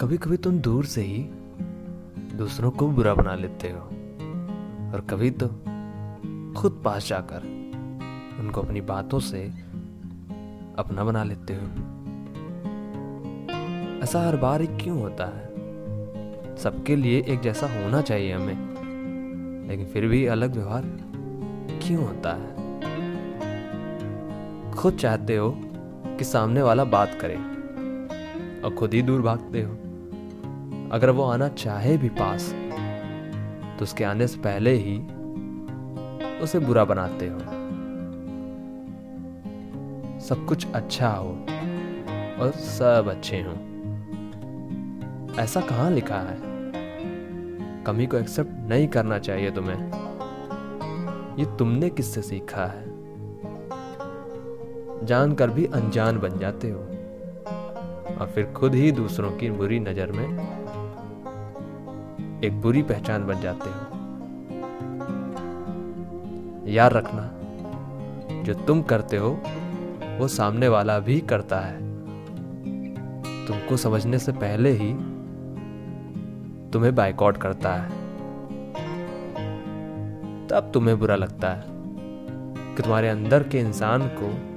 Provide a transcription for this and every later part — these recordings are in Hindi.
कभी कभी तुम दूर से ही दूसरों को बुरा बना लेते हो। और कभी तो खुद पास जाकर उनको अपनी बातों से अपना बना लेते हो। ऐसा हर बार क्यों होता है? सबके लिए एक जैसा होना चाहिए हमें। लेकिन फिर भी अलग व्यवहार क्यों होता है? खुद चाहते हो कि सामने वाला बात करे और खुद ही दूर भागते हो। अगर वो आना चाहे भी पास तो उसके आने से पहले ही उसे बुरा बनाते हो। सब कुछ अच्छा हो और सब अच्छे हों। ऐसा कहाँ लिखा है? कमी को एक्सेप्ट नहीं करना चाहिए तुम्हें। ये तुमने किससे सीखा है? जानकर भी अनजान बन जाते हो। और फिर खुद ही दूसरों की बुरी नज़र में एक बुरी पहचान बन जाते हो। याद रखना, जो तुम करते हो, वो सामने वाला भी करता है। तुमको समझने से पहले ही तुम्हें बाइकआउट करता है। तब तुम्हें बुरा लगता है कि तुम्हारे अंदर के इंसान को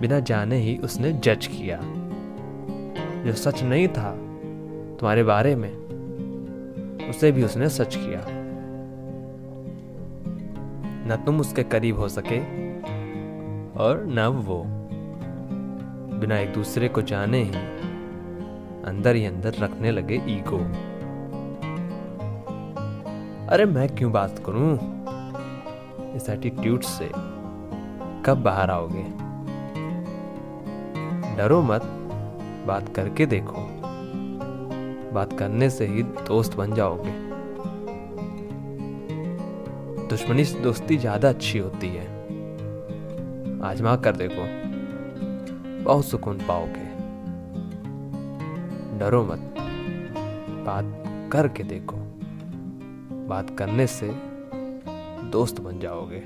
बिना जाने ही उसने जज किया। जो सच नहीं था तुम्हारे बारे में उसे भी उसने सच किया। न तुम उसके करीब हो सके, और न वो। बिना एक दूसरे को जाने ही अंदर ही अंदर रखने लगे ईगो। अरे मैं क्यों बात करूँ? इस एटीट्यूड से कब बाहर आओगे? डरो मत, बात करके देखो। बात करने से ही दोस्त बन जाओगे। दुश्मनी से दोस्ती ज़्यादा अच्छी होती है। आजमा कर देखो। बहुत सुकून पाओगे। डरो मत। बात करके देखो। बात करने से दोस्त बन जाओगे।